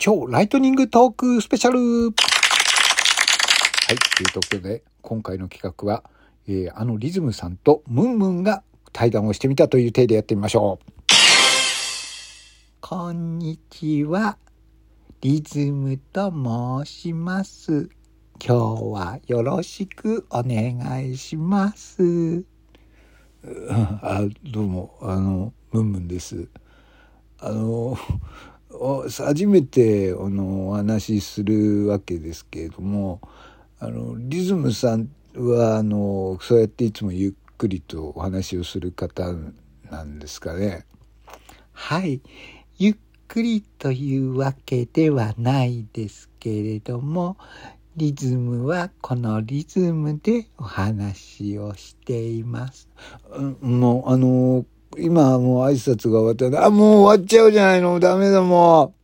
超ライトニングトークスペシャルはい、ということで、今回の企画は、えー、あのリズムさんとムンムンが対談をしてみたという体でやってみましょう。こんにちは。リズムと申します。今日はよろしくお願いします。あ、どうも、あの、ムンムンです。あの、初めてあのお話しするわけですけれどもあのリズムさんはあのそうやっていつもゆっくりとお話をする方なんですかね？はいゆっくりというわけではないですけれどもリズムはこのリズムでお話をしています。もうあの今もう挨拶が終わった。あ、もう終わっちゃうじゃないの。ダメだ、もう。